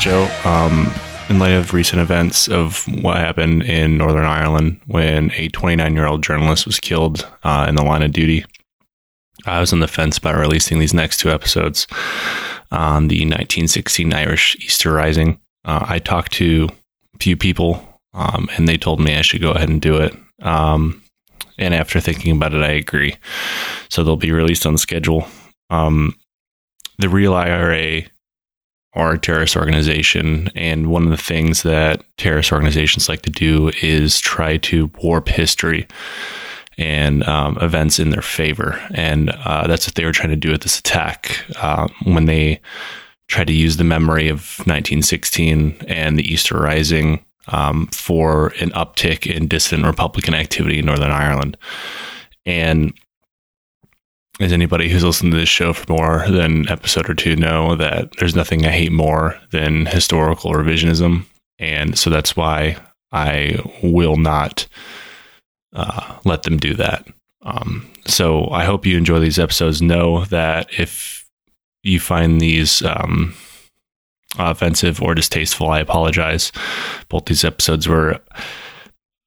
Joe. Um, in light of recent events of what happened in Northern Ireland when a 29 year old journalist was killed uh, in the line of duty, I was on the fence about releasing these next two episodes on the 1916 Irish Easter Rising. Uh, I talked to a few people um, and they told me I should go ahead and do it. Um, and after thinking about it, I agree. So they'll be released on schedule. Um, the Real IRA are a terrorist organization. And one of the things that terrorist organizations like to do is try to warp history and um, events in their favor. And uh, that's what they were trying to do with this attack uh, when they tried to use the memory of 1916 and the Easter Rising um, for an uptick in dissident Republican activity in Northern Ireland. And as anybody who's listened to this show for more than episode or two know that there's nothing I hate more than historical revisionism. And so that's why I will not uh, let them do that. Um, so I hope you enjoy these episodes. Know that if you find these um, offensive or distasteful, I apologize. Both these episodes were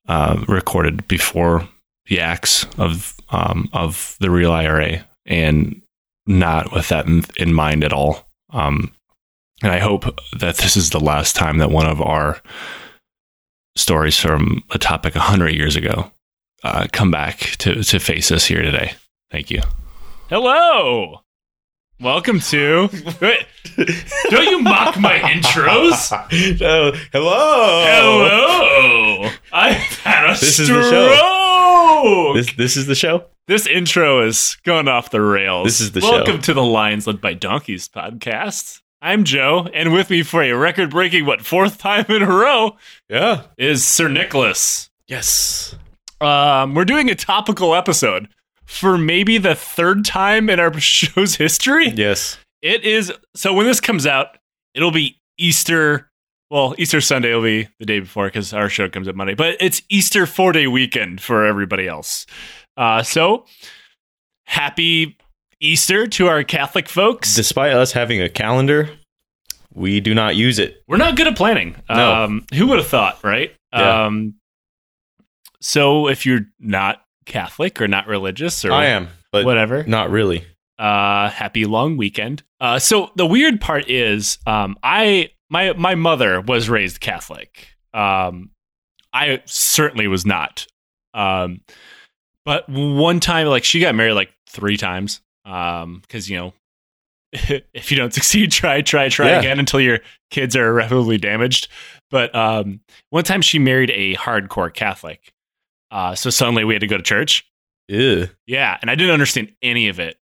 uh, recorded before the acts of um, of the real IRA and not with that in, in mind at all. Um, and I hope that this is the last time that one of our stories from a topic 100 years ago uh, come back to, to face us here today. Thank you. Hello. Welcome to. Wait, don't you mock my intros? Oh, hello. Hello. I've had a This is stroke. the show. This this is the show. This intro is going off the rails. This is the Welcome show. Welcome to the Lions Led by Donkeys podcast. I'm Joe, and with me for a record breaking, what, fourth time in a row Yeah. is Sir Nicholas. Yes. Um, we're doing a topical episode for maybe the third time in our show's history. Yes. It is so when this comes out, it'll be Easter. Well, Easter Sunday will be the day before because our show comes out Monday, but it's Easter four day weekend for everybody else. Uh, so happy Easter to our Catholic folks. Despite us having a calendar, we do not use it. We're not good at planning. No. Um, who would have thought, right? Yeah. Um, so if you're not Catholic or not religious or I am, but whatever, not really. uh happy long weekend uh so the weird part is um i my my mother was raised catholic um i certainly was not um but one time like she got married like three times um because you know if you don't succeed try try try Yeah. again until your kids are irreparably damaged but um one time she married a hardcore catholic uh so suddenly we had to go to church Ew. yeah, and I didn't understand any of it.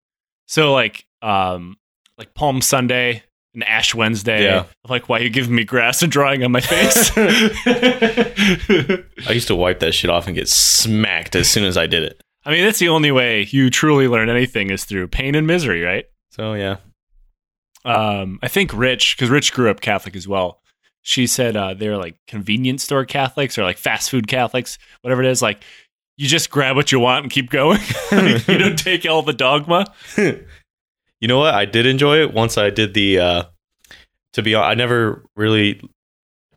So like um like Palm Sunday and Ash Wednesday. Yeah. I'm like, why are you giving me grass and drawing on my face? I used to wipe that shit off and get smacked as soon as I did it. I mean, that's the only way you truly learn anything is through pain and misery, right? So yeah. Um, I think Rich, because Rich grew up Catholic as well. She said uh, they're like convenience store Catholics or like fast food Catholics, whatever it is. Like you just grab what you want and keep going. you don't take all the dogma. You know what? I did enjoy it once I did the uh to be hon- I never really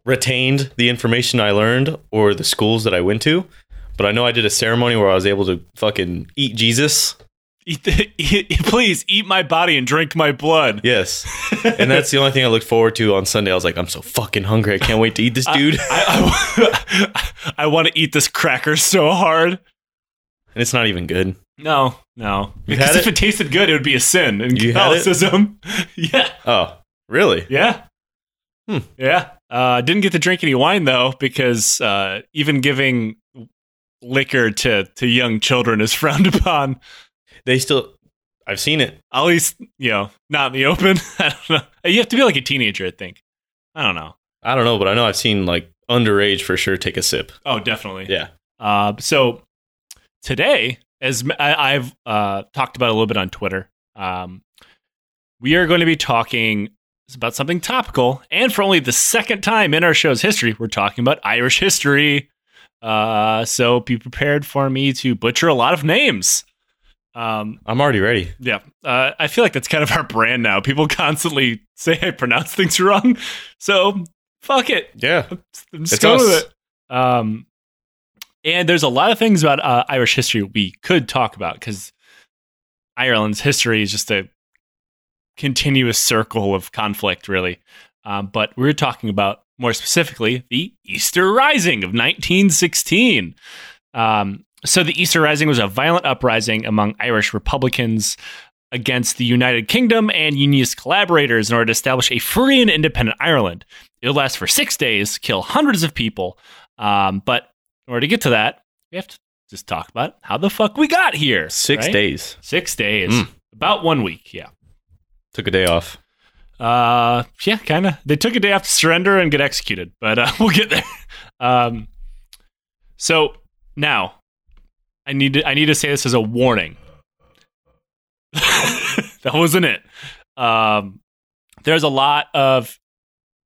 retained the information I learned or the schools that I went to, but I know I did a ceremony where I was able to fucking eat Jesus. Eat the, eat, please eat my body and drink my blood. Yes. and that's the only thing I looked forward to on Sunday. I was like, I'm so fucking hungry. I can't wait to eat this dude. I, I, I want to eat this cracker so hard. and it's not even good. No, no. You've Because if it? it tasted good, it would be a sin in You? Catholicism. yeah, Oh, really? yeah, Hmm. yeah. Uh, didn't get to drink any wine though, because uh, even giving liquor to to young children is frowned upon. They still I've seen it. At least you know, not in the open. I don't know. You have to be like a teenager, I think. I don't know. I don't know, but I know I've seen like underage for sure take a sip. Oh, definitely. Yeah. Uh, so today as I, have uh, talked about a little bit on Twitter, um, we are going to be talking about something topical, and for only the second time in our show's history, we're talking about Irish history. Uh, so be prepared for me to butcher a lot of names. Um, I'm already ready. yeah, uh, I feel like that's kind of our brand now. People constantly say I pronounce things wrong, so fuck it. Yeah. I'm just It's going with it. Um, and there's a lot of things about uh, Irish history we could talk about because Ireland's history is just a continuous circle of conflict, really. Um, but we're talking about more specifically the Easter Rising of 1916. Um, so the Easter Rising was a violent uprising among Irish Republicans against the United Kingdom and Unionist collaborators in order to establish a free and independent Ireland. It would last for six days, kill hundreds of people. Um, but in order to get to that, we have to just talk about how the fuck we got here. Six right? days. Six days. Mm. About one week, yeah. Took a day off. Uh, yeah, kind of. They took a day off to surrender and get executed, but uh, we'll get there. Um, so now, I need to I need to say this as a warning. that wasn't it. Um, there's a lot of.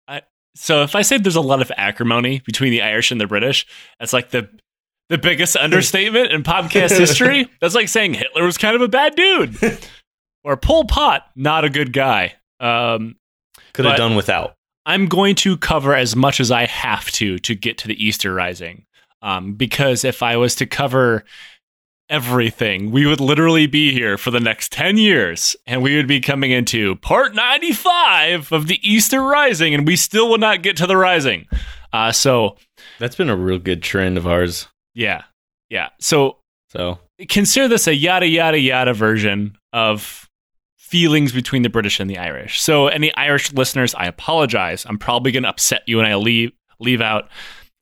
I, so if I say there's a lot of acrimony between the Irish and the British, that's like the the biggest understatement in podcast history. That's like saying Hitler was kind of a bad dude, or Pol Pot not a good guy. Um, Could have done without. I'm going to cover as much as I have to to get to the Easter Rising. Um, because if I was to cover everything, we would literally be here for the next 10 years and we would be coming into part 95 of the Easter Rising and we still would not get to the Rising. Uh, so, That's been a real good trend of ours. yeah. Yeah. So So consider this a yada yada yada version of feelings between the British and the Irish. So any Irish listeners, I apologize. I'm probably going to upset you and I leave leave out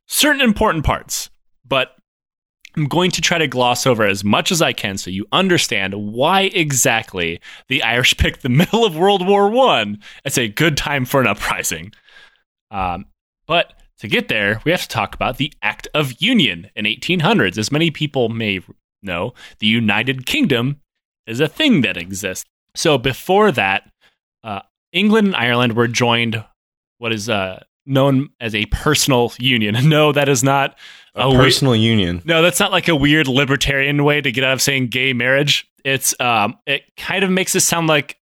certain important parts, but I'm going to try to gloss over as much as I can so you understand why exactly the Irish picked the middle of World War One as a good time for an uprising. Um, but to get there, we have to talk about the Act of Union in 1800s. As many people may know, the United Kingdom is a thing that exists. So before that, uh, England and Ireland were joined what is uh, known as a personal union. No, that is not a we- personal union. no, that's not like a weird libertarian way to get out of saying gay marriage. It's um, it kind of makes it sound like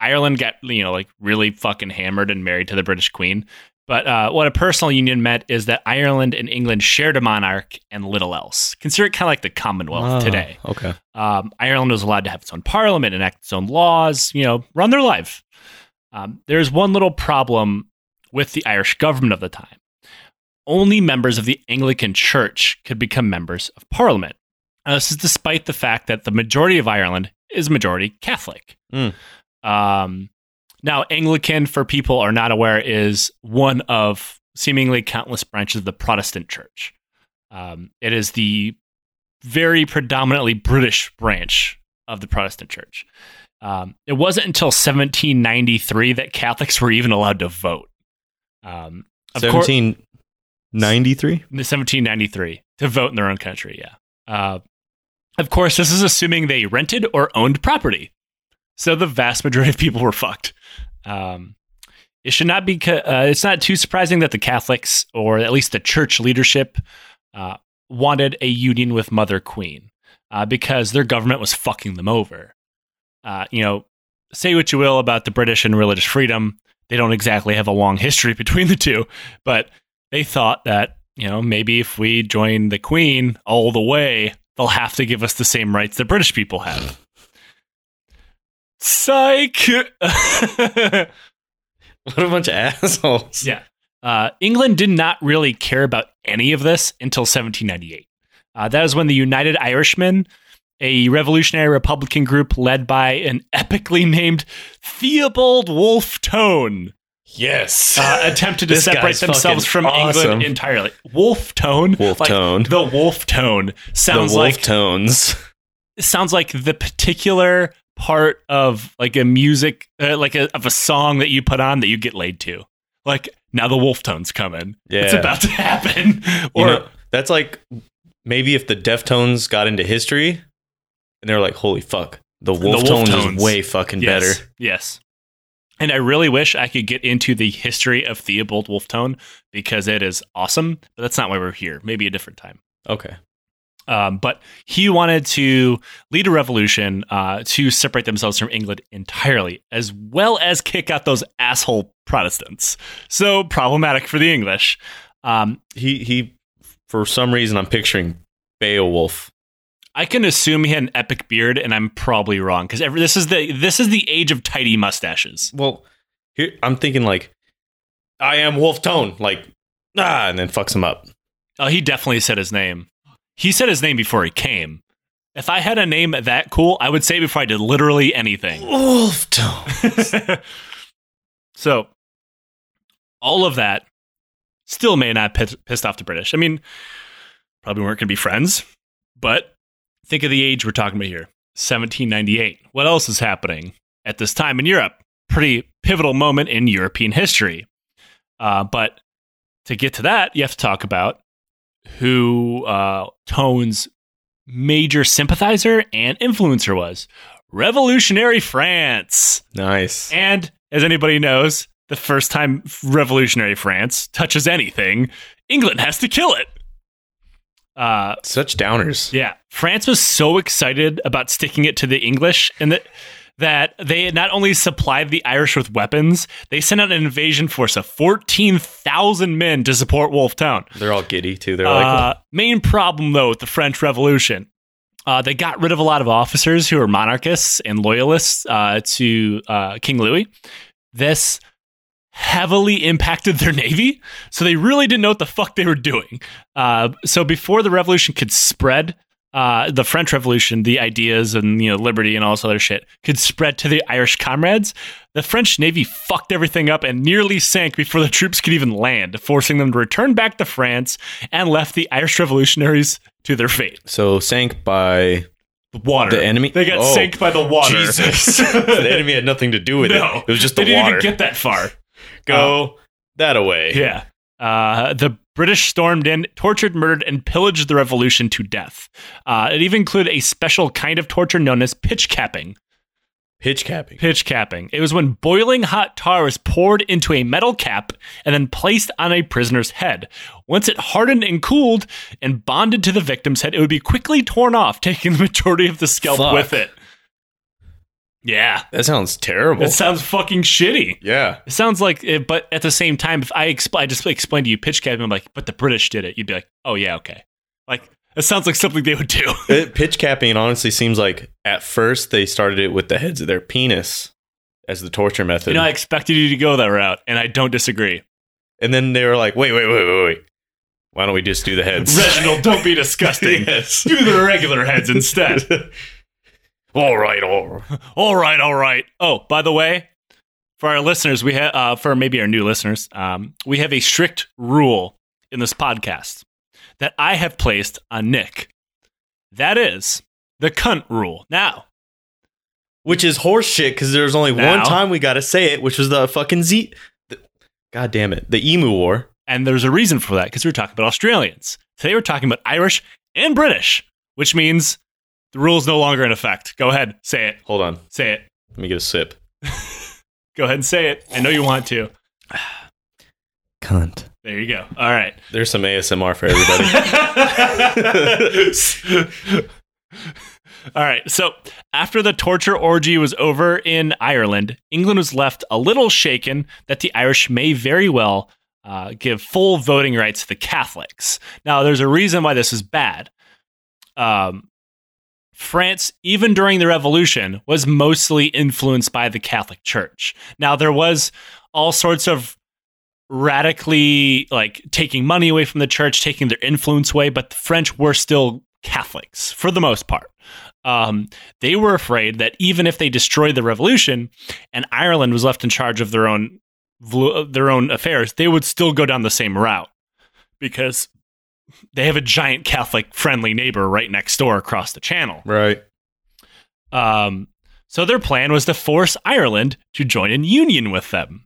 Ireland got you know like really fucking hammered and married to the British Queen. But uh, what a personal union meant is that Ireland and England shared a monarch and little else. Consider it kind of like the Commonwealth Ah, today. Okay. Um, Ireland was allowed to have its own parliament, enact its own laws, you know, run their life. Um, there's one little problem with the Irish government of the time. Only members of the Anglican Church could become members of parliament. Uh, this is despite the fact that the majority of Ireland is majority Catholic. Mm. Um, now, Anglican, for people are not aware, is one of seemingly countless branches of the Protestant Church. Um, it is the very predominantly British branch of the Protestant Church. Um, it wasn't until 1793 that Catholics were even allowed to vote. Um, of course, 1793? 1793 to vote in their own country. Yeah. Uh, of course, this is assuming they rented or owned property. So the vast majority of people were fucked. Um, it should not be. Uh, it's not too surprising that the Catholics, or at least the church leadership, uh, wanted a union with Mother Queen uh, because their government was fucking them over. Uh, you know, say what you will about the British and religious freedom, they don't exactly have a long history between the two, but they thought that you know maybe if we join the Queen all the way, they'll have to give us the same rights that British people have. Psych. What a bunch of assholes. Yeah. Uh, England did not really care about any of this until 1798. Uh, that is when the United Irishmen, a revolutionary Republican group led by an epically named Theobald Wolfe Tone, Yes. uh, attempted to separate themselves from awesome. England entirely. Wolfe Tone, Wolf like, Tone. the Wolfe Tone the sounds wolf like tones. sounds like the particular part of like a music uh, like a, of a song that you put on that you get laid to like now the wolf tone's coming Yeah. it's about to happen You or know, that's like maybe if the Deftones got into history, and they're like, "Holy fuck, the wolf, wolf tones, tones. is way fucking Yes. better." Yes. And I really wish I could get into the history of Theobald Wolfe Tone because it is awesome, but that's not why we're here. Maybe a different time. Okay, Um, but he wanted to lead a revolution uh, to separate themselves from England entirely, as well as kick out those asshole Protestants. So problematic for the English. Um, he he. For some reason, I'm picturing Beowulf. I can assume he had an epic beard, and I'm probably wrong because this is the this is the age of tidy mustaches. Well, here I'm thinking like, I am Wolfe Tone, like ah, and then fucks him up. Oh, he definitely said his name. He said his name before he came. If I had a name that cool, I would say it before I did literally anything. Wolf so, all of that still may not piss, pissed off the British. I mean, probably weren't going to be friends, but think of the age we're talking about here 1798. What else is happening at this time in Europe? Pretty pivotal moment in European history. Uh, but to get to that, you have to talk about who uh, Tone's major sympathizer and influencer was Revolutionary France. nice. And as anybody knows, the first time revolutionary France touches anything, England has to kill it. Uh, Such downers. yeah, France was so excited about sticking it to the English and that that they not only supplied the Irish with weapons, they sent out an invasion force of 14,000 men to support Wolfe Tone. They're all giddy too. They're like, Uh, main problem though with the French Revolution, uh, they got rid of a lot of officers who were monarchists and loyalists uh, to uh, King Louis. This heavily impacted their navy, so they really didn't know what the fuck they were doing. Uh, so before the revolution could spread, uh, the French Revolution, the ideas and you know liberty and all this other shit could spread to the Irish comrades. The French navy fucked everything up and nearly sank before the troops could even land, forcing them to return back to France and left the Irish revolutionaries to their fate. so sank by the Water. The enemy? They got Oh, sank by the water. Jesus. the enemy had nothing to do with no, it. It was just they the didn't water. even get that far. Go that away. Yeah. Uh, the British stormed in, tortured, murdered, and pillaged the revolution to death. Uh, it even included a special kind of torture known as pitch capping. Pitch capping. Pitch capping. It was when boiling hot tar was poured into a metal cap and then placed on a prisoner's head. Once it hardened and cooled and bonded to the victim's head, it would be quickly torn off, taking the majority of the scalp Fuck. with it. Yeah. That sounds terrible. That sounds fucking shitty. yeah. It sounds like, it, but at the same time, if I, expl- I just explained to you pitch capping, I'm like, but the British did it. You'd be like, oh yeah, okay. Like it sounds like something they would do. It, pitch capping honestly seems like at first they started it with the heads of their penis as the torture method. you know, I expected you to go that route, and I don't disagree. and then they were like, wait, wait, wait, wait, wait. Why don't we just do the heads? Reginald, don't be disgusting. yes. Do the regular heads instead. all right, all right. all right, all right. Oh, by the way, for our listeners, we have uh, for maybe our new listeners, um, we have a strict rule in this podcast that I have placed on Nick. That is the cunt rule. Now, Which is horse shit because there's only Now- one time we got to say it, which was the fucking Z. The, God damn it. The Emu War. and there's a reason for that because we're talking about Australians. Today we're talking about Irish and British, which means the rule is no longer in effect. Go ahead, say it. Hold on. Say it. Let me get a sip. Go ahead and say it. I know you want to. Cunt. There you go. All right. There's some ASMR for everybody. All right. So, after the torture orgy was over in Ireland, England was left a little shaken that the Irish may very well uh, give full voting rights to the Catholics. Now, there's a reason why this is bad. Um, France, even during the revolution, was mostly influenced by the Catholic Church. Now, there was all sorts of radically like taking money away from the church, taking their influence away, but the French were still Catholics for the most part. Um, they were afraid that even if they destroyed the revolution and Ireland was left in charge of their own their own affairs, they would still go down the same route because they have a giant Catholic friendly neighbor right next door across the channel. right. Um, so their plan was to force Ireland to join in union with them.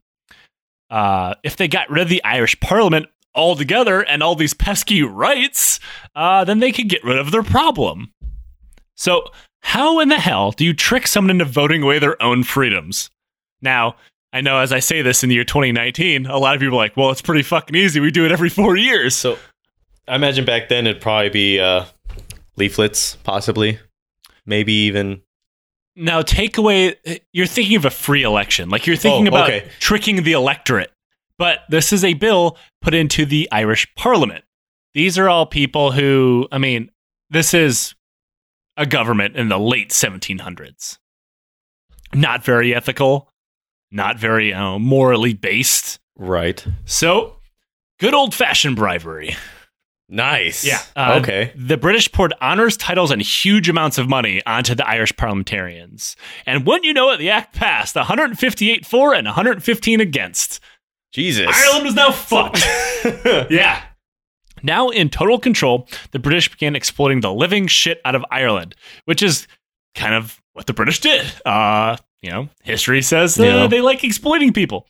Uh, if they got rid of the Irish Parliament altogether and all these pesky rights, uh, then they could get rid of their problem. So How in the hell do you trick someone into voting away their own freedoms? Now, I know as I say this in the year 2019, a lot of people are like, well, it's pretty fucking easy. We do it every four years. So I imagine back then it'd probably be uh, leaflets, possibly, maybe even. Now, take away, you're thinking of a free election. Like you're thinking Oh, about okay. tricking the electorate. But this is a bill put into the Irish Parliament. These are all people who, I mean, this is a government in the late 1700s. Not very ethical, not very uh, morally based. Right. So, good old fashioned bribery. Nice. Yeah. Uh, okay. The British poured honors titles and huge amounts of money onto the Irish parliamentarians. And wouldn't you know it, the act passed 158 for and 115 against. Jesus. Ireland was now fucked. yeah. Now in total control, the British began exploiting the living shit out of Ireland, which is kind of what the British did. Uh, you know, history says uh, Yeah. they like exploiting people.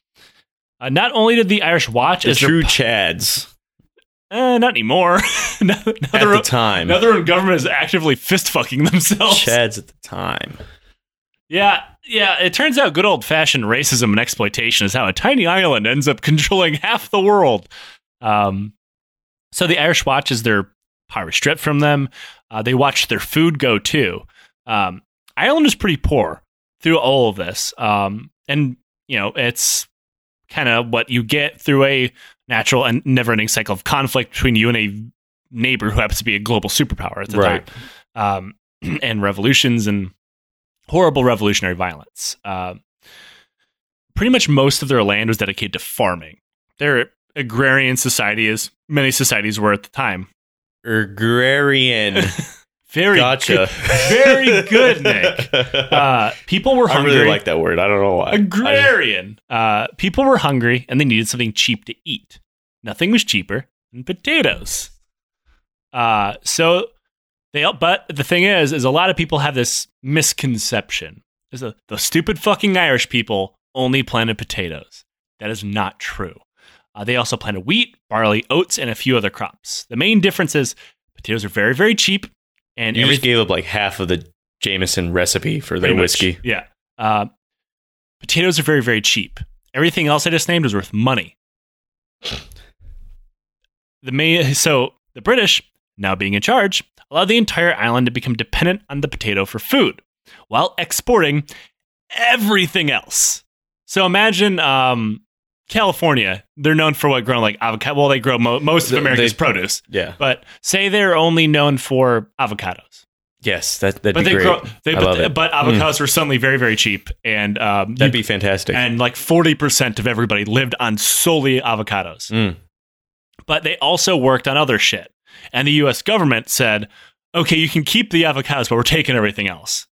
Uh, not only did the Irish watch the as their true Chads Uh, not anymore. now at the time. own government is actively fist fucking themselves. Chads at the time. Yeah, yeah. It turns out good old fashioned racism and exploitation is how a tiny island ends up controlling half the world. Um, so the Irish watch as their power stripped from them. Uh, they watch their food go too. Um, Ireland is pretty poor through all of this, um, and you know it's kind of what you get through a natural and never-ending cycle of conflict between you and a neighbor who happens to be a global superpower at the Right. time, um, and revolutions and horrible revolutionary violence. Um, pretty much most of their land was dedicated to farming. They're agrarian society, as many societies were at the time. Agrarian. Very Gotcha. good, very good, Nick. Uh, people were I hungry. really like that word. I don't know why. agrarian. Uh, people were hungry and they needed something cheap to eat. Nothing was cheaper than potatoes. Uh, so they, but the thing is, is a lot of people have this misconception: is the stupid fucking Irish people only planted potatoes. That is not true. Uh, they also planted wheat, barley, oats, and a few other crops. The main difference is potatoes are very, very cheap, and you just gave up like half of the Jameson recipe for their Pretty much, whiskey. Yeah. Uh, potatoes are very, very cheap. Everything else I just named was worth money. The main, so the British, now being in charge, allowed the entire island to become dependent on the potato for food, while exporting everything else. So imagine um, California; they're known for what growing like avocado. Well, they grow mo- most of America's they- produce, Yeah. but say they're only known for avocados. Yes, that that'd But be they great. grow, they, I but, love it. but avocados were suddenly very, very cheap, and um, That'd you- be fantastic. and like forty percent of everybody lived on solely avocados. Mm. But they also worked on other shit, and the U.S. government said, "Okay, you can keep the avocados, but we're taking everything else.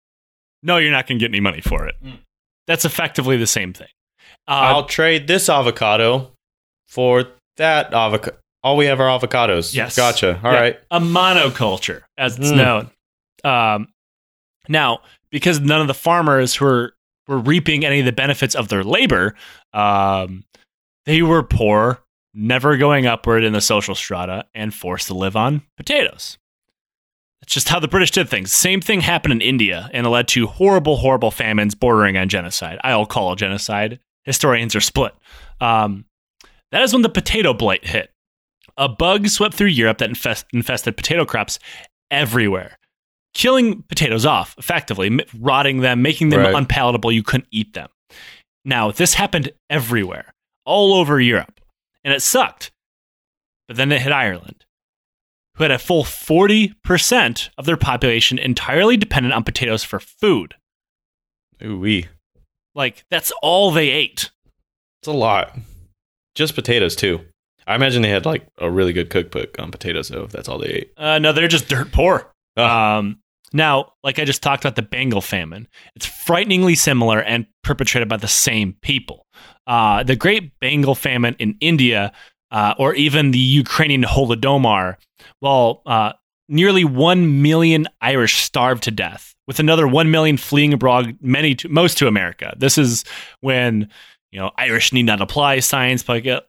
No, you're not going to get any money for it." Mm. That's effectively the same thing. Uh, I'll trade this avocado for that avocado. All we have are avocados. Yes. Gotcha. All Yeah. right. a monoculture, as it's Mm. known. Um, now, because none of the farmers were were reaping any of the benefits of their labor, um, they were poor, never going upward in the social strata, and forced to live on potatoes. That's just how the British did things. Same thing happened in India, and it led to horrible, horrible famines bordering on genocide. I'll call it genocide. Historians are split. Um, that is when the potato blight hit. A bug swept through Europe that infest, infested potato crops everywhere, killing potatoes off effectively, rotting them, making them Right. unpalatable. You couldn't eat them. Now, this happened everywhere, all over Europe, and it sucked. But then it hit Ireland, who had a full 40% of their population entirely dependent on potatoes for food. Ooh wee. Like, that's all they ate. It's a lot. Just potatoes too. I imagine they had like a really good cookbook on potatoes though, if that's all they ate. Uh, no, they're just dirt poor. Ah. Um, now, like I just talked about the Bengal famine, it's frighteningly similar and perpetrated by the same people. Uh, the Great Bengal famine in India, uh, or even the Ukrainian Holodomor, well, uh, nearly 1 million Irish starved to death, with another 1 million fleeing abroad, many to, most to America. This is when, you know, Irish need not apply science, but uh,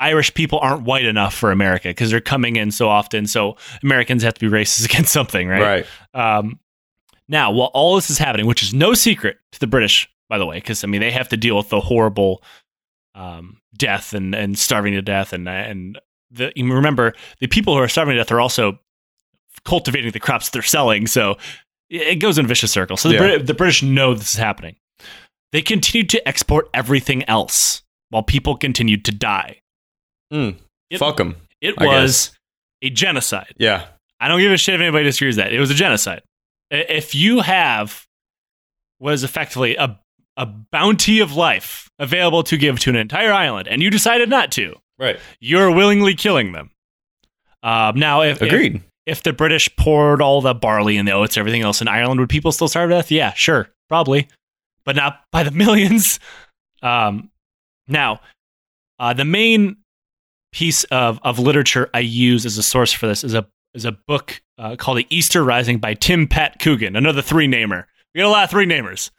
Irish people aren't white enough for America because they're coming in so often. So Americans have to be racist against something, right? Right. Um, Now, while all this is happening, which is no secret to the British, by the way, because I mean they have to deal with the horrible um, death and, and starving to death, and and the, remember the people who are starving to death are also cultivating the crops they're selling, so it goes in a vicious circle. So the, Yeah. Brit- the British know this is happening. They continued to export everything else while people continued to die. Mm. It- Fuck them. It I was a genocide. Yeah. I don't give a shit if anybody disagrees with that. It was a genocide. If you have was effectively a a bounty of life available to give to an entire island, and you decided not to, Right. you're willingly killing them. Um, now, if, if Agreed. if the British poured all the barley and the oats, and everything else in Ireland, would people still starve to death? Yeah, sure, probably, but not by the millions. Um, now, uh, the main piece of, of literature I use as a source for this is a is a book uh, called The Easter Rising by Tim Pat Coogan, another three namer. We got a lot of three namers.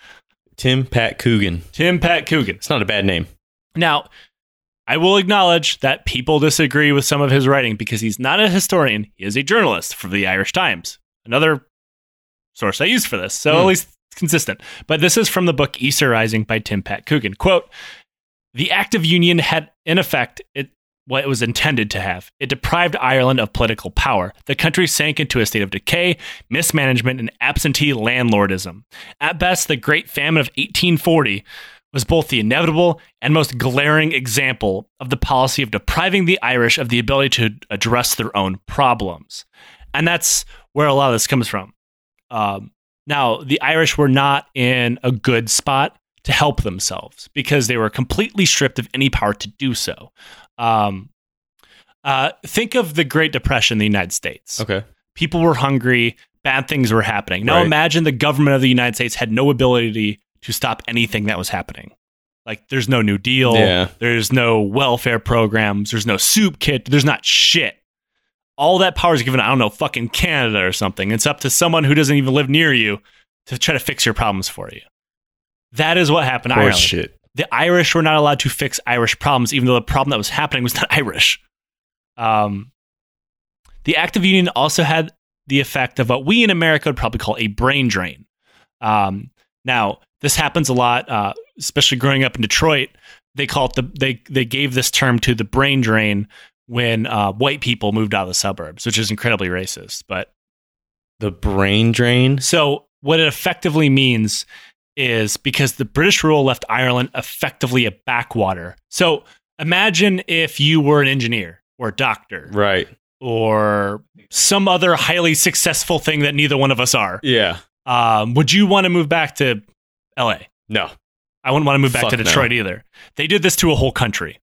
Tim Pat Coogan. Tim Pat Coogan. It's not a bad name. Now, I will acknowledge that people disagree with some of his writing because he's not a historian. He is a journalist for the Irish Times, another source I use for this. So at Hmm. least it's consistent. But this is from the book Easter Rising by Tim Pat Coogan. Quote The Act of Union had, in effect, it, what it was intended to have. It deprived Ireland of political power. The country sank into a state of decay, mismanagement, and absentee landlordism. At best, the Great Famine of 1840 was both the inevitable and most glaring example of the policy of depriving the Irish of the ability to address their own problems. And that's where a lot of this comes from. Um, now, the Irish were not in a good spot to help themselves because they were completely stripped of any power to do so. Um, uh, think of the Great Depression in the United States Okay. people were hungry, bad things were happening. Now Right. imagine the government of the United States had no ability to stop anything that was happening. Like there's no New Deal, Yeah. there's no welfare programs, there's no soup kit, there's not shit. All that power is given, I don't know, fucking Canada or something. It's up to someone who doesn't even live near you to try to fix your problems for you. That is what happened to Ireland shit. The Irish were not allowed to fix Irish problems, even though the problem that was happening was not Irish. Um, the Act of Union also had the effect of what we in America would probably call a brain drain. Um, now, this happens a lot, uh, especially growing up in Detroit. They call it the they they gave this term to the brain drain when uh, white people moved out of the suburbs, which is incredibly racist. But The brain drain. so what it effectively means is because the British rule left Ireland effectively a backwater. So imagine if you were an engineer or a doctor Right. or some other highly successful thing that neither one of us are. Yeah. Um, would you want to move back to LA? No. I wouldn't want to move back Fuck to no. Detroit either. They did this to a whole country.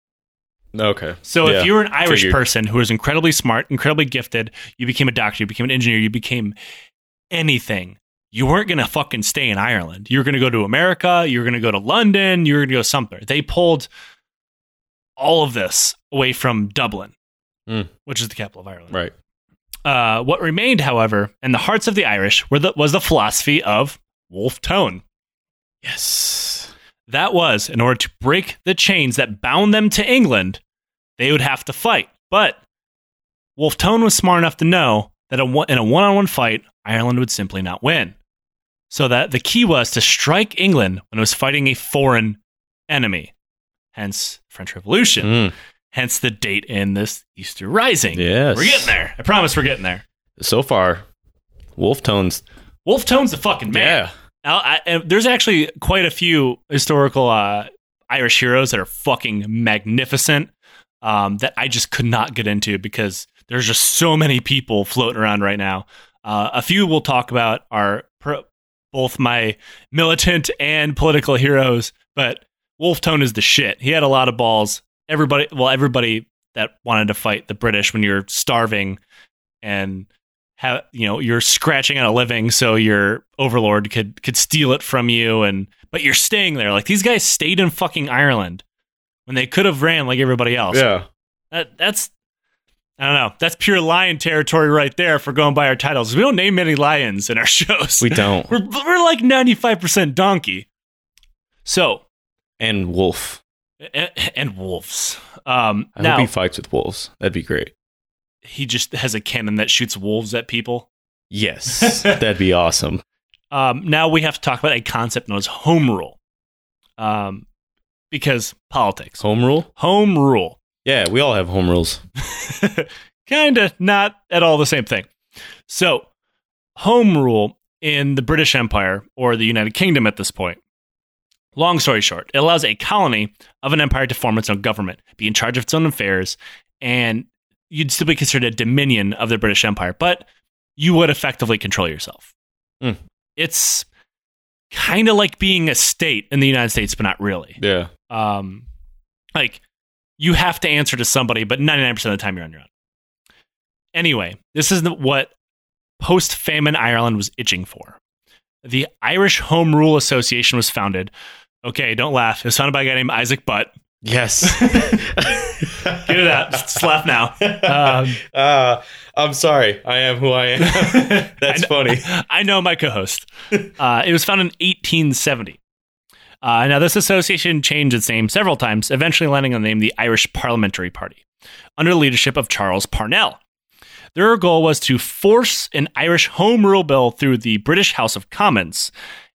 Okay. So Yeah. if you were an Irish Figured. person who was incredibly smart, incredibly gifted, you became a doctor, you became an engineer, you became anything. You weren't going to fucking stay in Ireland. You were going to go to America, you were going to go to London, you were going to go somewhere. They pulled all of this away from Dublin, Mm. which is the capital of Ireland. Right. Uh, what remained, however, in the hearts of the Irish were the, was the philosophy of Wolfe Tone. Yes. That was, in order to break the chains that bound them to England, they would have to fight. But Wolfe Tone was smart enough to know that a in a one on one fight, Ireland would simply not win. So that the key was to strike England when it was fighting a foreign enemy. Hence, French Revolution. Mm. Hence the date in this Easter Rising. Yes. We're getting there. I promise we're getting there. So far, Wolf Tones. Wolfe Tone's the fucking man. Yeah. Now, I, and there's actually quite a few historical uh, Irish heroes that are fucking magnificent um, that I just could not get into because there's just so many people floating around right now. Uh, a few we'll talk about are pro- both my militant and political heroes, but Wolfe Tone is the shit. He had a lot of balls. Everybody, well, everybody that wanted to fight the British when you're starving and have you know you're scratching at a living so your overlord could could steal it from you and but you're staying there like these guys stayed in fucking Ireland when they could have ran like everybody else Yeah. that, that's I don't know that's pure lion territory right there for going by our titles we don't name many lions in our shows We don't. we're, we're like 95% donkey so and Wolf. and, and wolves um I now hope he fights with wolves. That'd be great. he just has a cannon that shoots wolves at people Yes. That'd be awesome. Um, now we have to talk about a concept known as home rule. Um, because politics. Home rule? Home rule. Yeah, we all have home rules. kind of not at all the same thing. So, home rule in the British Empire or the United Kingdom at this point. Long story short, it allows a colony of an empire to form its own government, be in charge of its own affairs, and you'd still be considered a dominion of the British Empire, but you would effectively control yourself. Mm. It's kind of like being a state in the United States, but not really. Yeah. Um, like you have to answer to somebody, but 99% of the time you're on your own. Anyway, this is what post famine Ireland was itching for. The Irish Home Rule Association was founded. Okay, don't laugh. It was founded by a guy named Isaac Butt. Yes. Get it out. Just laugh now. Um, uh, I'm sorry. I am who I am. That's I know- funny. I know my co-host. Uh, it was founded in 1870. Uh, now, this association changed its name several times, eventually landing on the name the Irish Parliamentary Party, under the leadership of Charles Parnell. Their goal was to force an Irish Home Rule Bill through the British House of Commons,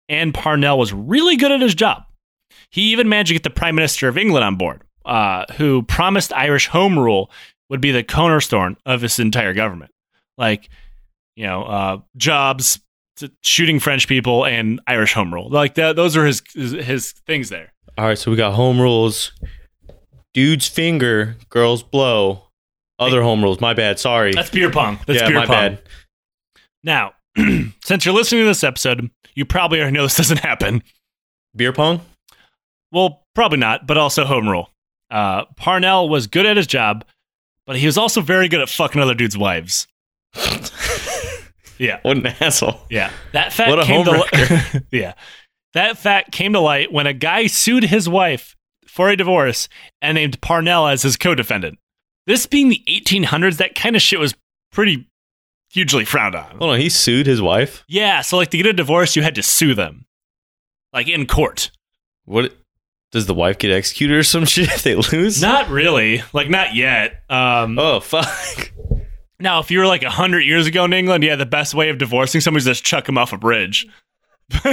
and Parnell was really good at his job. He even managed to get the Prime Minister of England on board, uh, who promised Irish Home Rule would be the cornerstone of his entire government. Like, you know, uh, jobs, shooting French people, and Irish Home Rule. Like that, those are his, his his things there. All right, so we got home rules. Dude's finger, girls blow. Other home rules. My bad. Sorry. That's beer pong. That's yeah, beer my pong. bad. Now, since you're listening to this episode, you probably already know this doesn't happen. Beer pong? Well, probably not, but also home rule. Uh, Parnell was good at his job, but he was also very good at fucking other dudes' wives. yeah, What an asshole. yeah. That fact What a came to homewrecker. li- yeah. That fact came to light when a guy sued his wife for a divorce and named Parnell as his co-defendant. This being the 1800s, that kind of shit was pretty hugely frowned on. Hold on, he sued his wife? Yeah, so like to get a divorce, you had to sue them, like in court. What does the wife get executed or some shit if they lose? Not really, like not yet. Um, Oh fuck. Now, if you were like a hundred years ago in England, yeah, the best way of divorcing somebody is just chuck them off a bridge.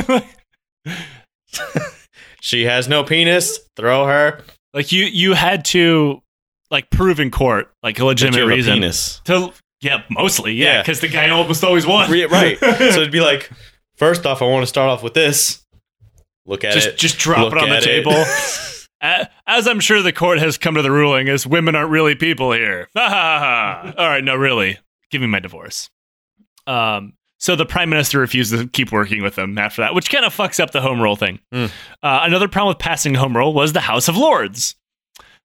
She has no penis. Throw her. like you, you had to like prove in court like a legitimate you have a reason penis. to. Yeah, mostly, yeah, Yeah. because the guy almost always won. Right. so it'd be like, first off, I want to start off with this. Look at just it. just drop Look it on the table. As I'm sure the court has come to the ruling, as women aren't really people here. Ha ha ha. All right, no, really, give me my divorce. Um, so the prime minister refused to keep working with them after that, which kind of fucks up the home rule thing. Hmm. Uh, another problem with passing home rule was the House of Lords.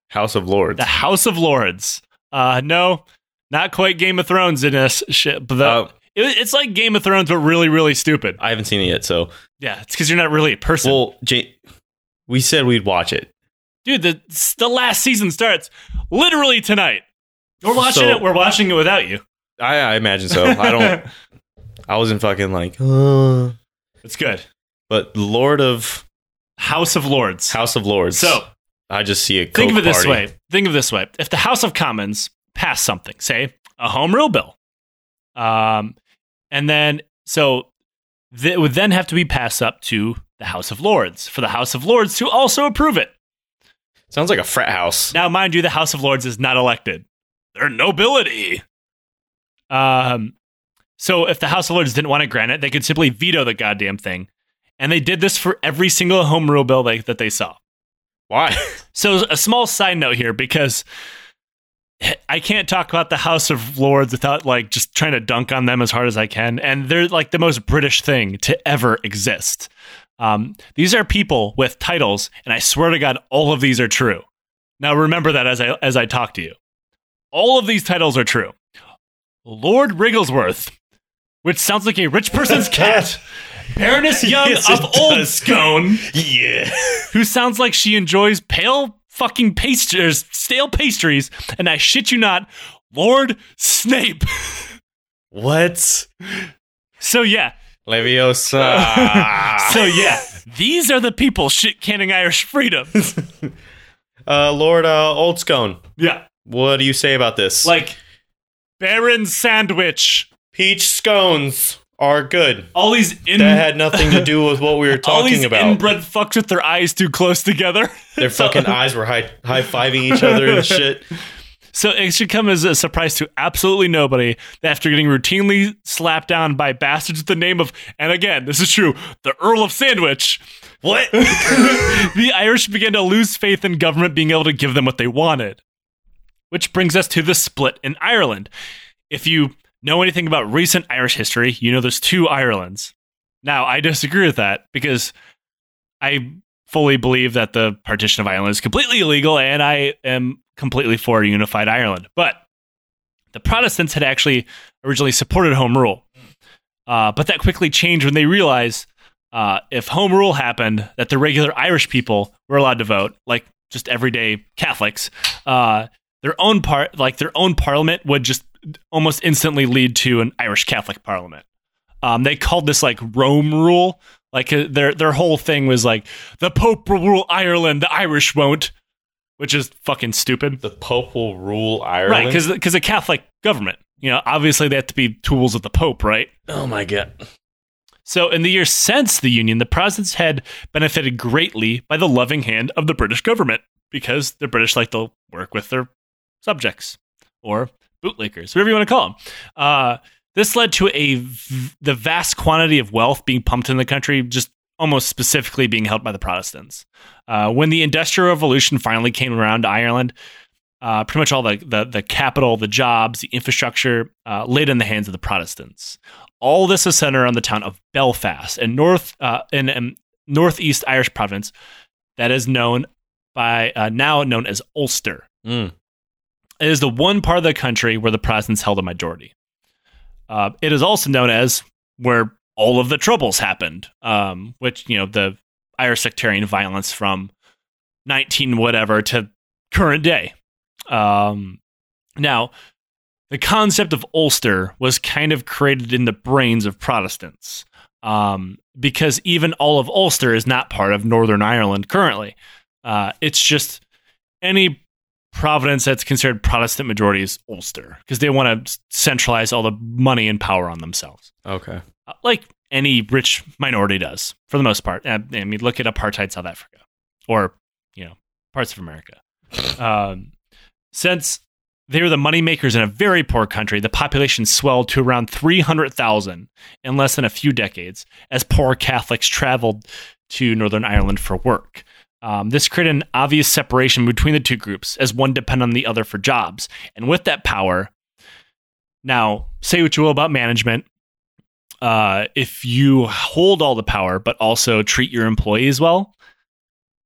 House of Lords. The House of Lords. Uh, no, not quite Game of Thrones in this shit, but the, Uh, it- it's like Game of Thrones, but really, really stupid. I haven't seen it yet, so Yeah, it's because you're not really a person. well, Jay, we said we'd watch it. Dude the the last season starts literally tonight. We're watching So- it we're watching it without you. I, I imagine so. I don't. I wasn't fucking like, uh, it's good. But Lord of house of lords. House of Lords. so I just see a think of it this way think of it this way. If the house of commons passed something say a home rule bill um and then so it would then have to be passed up to the house of lords for the house of lords to also approve it Sounds like a frat house. Now, mind you, the House of Lords is not elected. They're nobility. Um, so if the House of Lords didn't want to grant it, they could simply veto the goddamn thing. And they did this for every single home rule bill they, that they saw. Why? So a small side note here because I can't talk about the House of Lords without like just trying to dunk on them as hard as I can. And they're like the most British thing to ever exist. Um, these are people with titles, and I swear to God, all of these are true. Now remember that as I as I talk to you, all of these titles are true. Lord Wrigglesworth, which sounds like a rich person's cat. Baroness Young Yes, of does. Old Scone yeah. who sounds like she enjoys pale fucking pastries, stale pastries, and I shit you not, Lord Snape. What? So yeah, Leviosa. so yeah, these are the people shit canning Irish freedom. uh, Lord uh, Old Scone, Yeah, what do you say about this? like Baron Sandwich. peach scones. are good. All these in, That had nothing to do with what we were talking all these talking about. inbred fucks with their eyes too close together. Their fucking eyes were high high fiving each other and shit. So it should come as a surprise to absolutely nobody that after getting routinely slapped down by bastards with the name of, and again, this is true, the Earl of Sandwich, What? the Irish began to lose faith in government being able to give them what they wanted. Which brings us to the split in Ireland. If you know anything about recent Irish history, you know there's two Irelands. Now, I disagree with that because I fully believe that the partition of Ireland is completely illegal and I am completely for a unified Ireland. But the Protestants had actually originally supported home rule. Uh, but that quickly changed when they realized uh, if home rule happened, that the regular Irish people were allowed to vote, like just everyday Catholics. Uh, their own part, like their own parliament, would just almost instantly lead to an Irish Catholic parliament. Um, they called this like Rome rule. Like uh, their their whole thing was like the Pope will rule Ireland, the Irish won't, which is fucking stupid. the Pope will rule Ireland. Right, because because a Catholic government, you know, obviously they have to be tools of the Pope, right? oh my god. So, in the years since the Union, the Protestants had benefited greatly by the loving hand of the British government because the British like to work with their subjects or bootlickers, whatever you want to call them. Uh, this led to a v- the vast quantity of wealth being pumped in the country, just almost specifically being held by the Protestants. Uh, when the Industrial Revolution finally came around to Ireland, uh, pretty much all the, the the capital, the jobs, the infrastructure uh, laid in the hands of the Protestants. All this is centered on the town of Belfast in north uh, in, in northeast Irish province that is known by uh, now known as Ulster. Mm. It is the one part of the country where the Protestants held a majority. Uh, it is also known as where all of the troubles happened, um, which you know the Irish sectarian violence from nineteen whatever to current day. Um, now, the concept of Ulster was kind of created in the brains of Protestants um, because even all of Ulster is not part of Northern Ireland currently. Uh, it's just any province that's considered Protestant majority is Ulster because they want to centralize all the money and power on themselves, Okay. Uh, like any rich minority does for the most part. Uh, I mean, look at apartheid South Africa or you know parts of America. Um, since they were the moneymakers in a very poor country, the population swelled to around 300,000 in less than a few decades as poor Catholics traveled to Northern Ireland for work. Um, this created an obvious separation between the two groups as one depended on the other for jobs. And with that power, now say what you will about management. Uh, if you hold all the power, but also treat your employees well,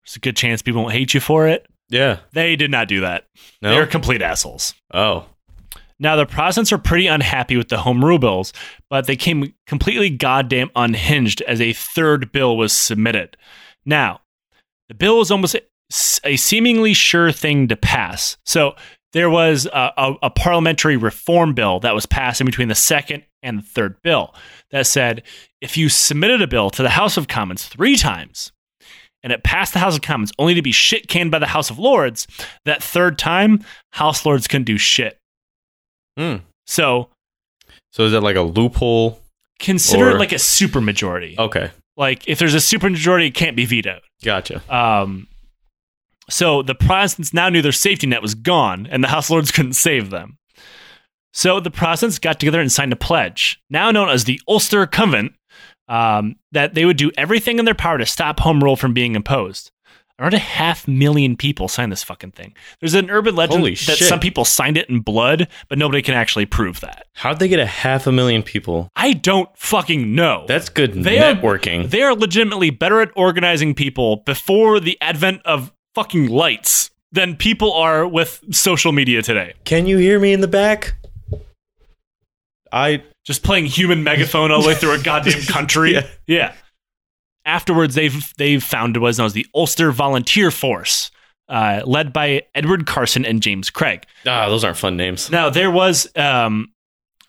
there's a good chance people won't hate you for it. Yeah. They did not do that. No. They're complete assholes. oh. Now, the Protestants are pretty unhappy with the Home Rule bills, but they came completely goddamn unhinged as a third bill was submitted. Now, the bill was almost a seemingly sure thing to pass. So there was a, a, a parliamentary reform bill that was passed in between the second and the third bill that said if you submitted a bill to the House of Commons three times and it passed the House of Commons only to be shit canned by the House of Lords, that third time, House Lords couldn't do shit. Hmm. So So is that like a loophole? consider Or- it like a supermajority. Okay. Like if there's a supermajority, it can't be vetoed. Gotcha. Um, so the Protestants now knew their safety net was gone, and the House Lords couldn't save them. So the Protestants got together and signed a pledge, now known as the Ulster Covenant, um, that they would do everything in their power to stop home rule from being imposed. Around a half million people signed this fucking thing. There's an urban legend Holy that shit. some people signed it in blood, but nobody can actually prove that. How'd they get a half a million people? I don't fucking know. That's good They are- networking. They are legitimately better at organizing people before the advent of fucking lights than people are with social media today. Can you hear me in the back? I Just playing human megaphone all the way through a goddamn country. Yeah. yeah. Afterwards, they've they've founded what is known as the Ulster Volunteer Force, uh, led by Edward Carson and James Craig. ah, those aren't fun names. Now there was um,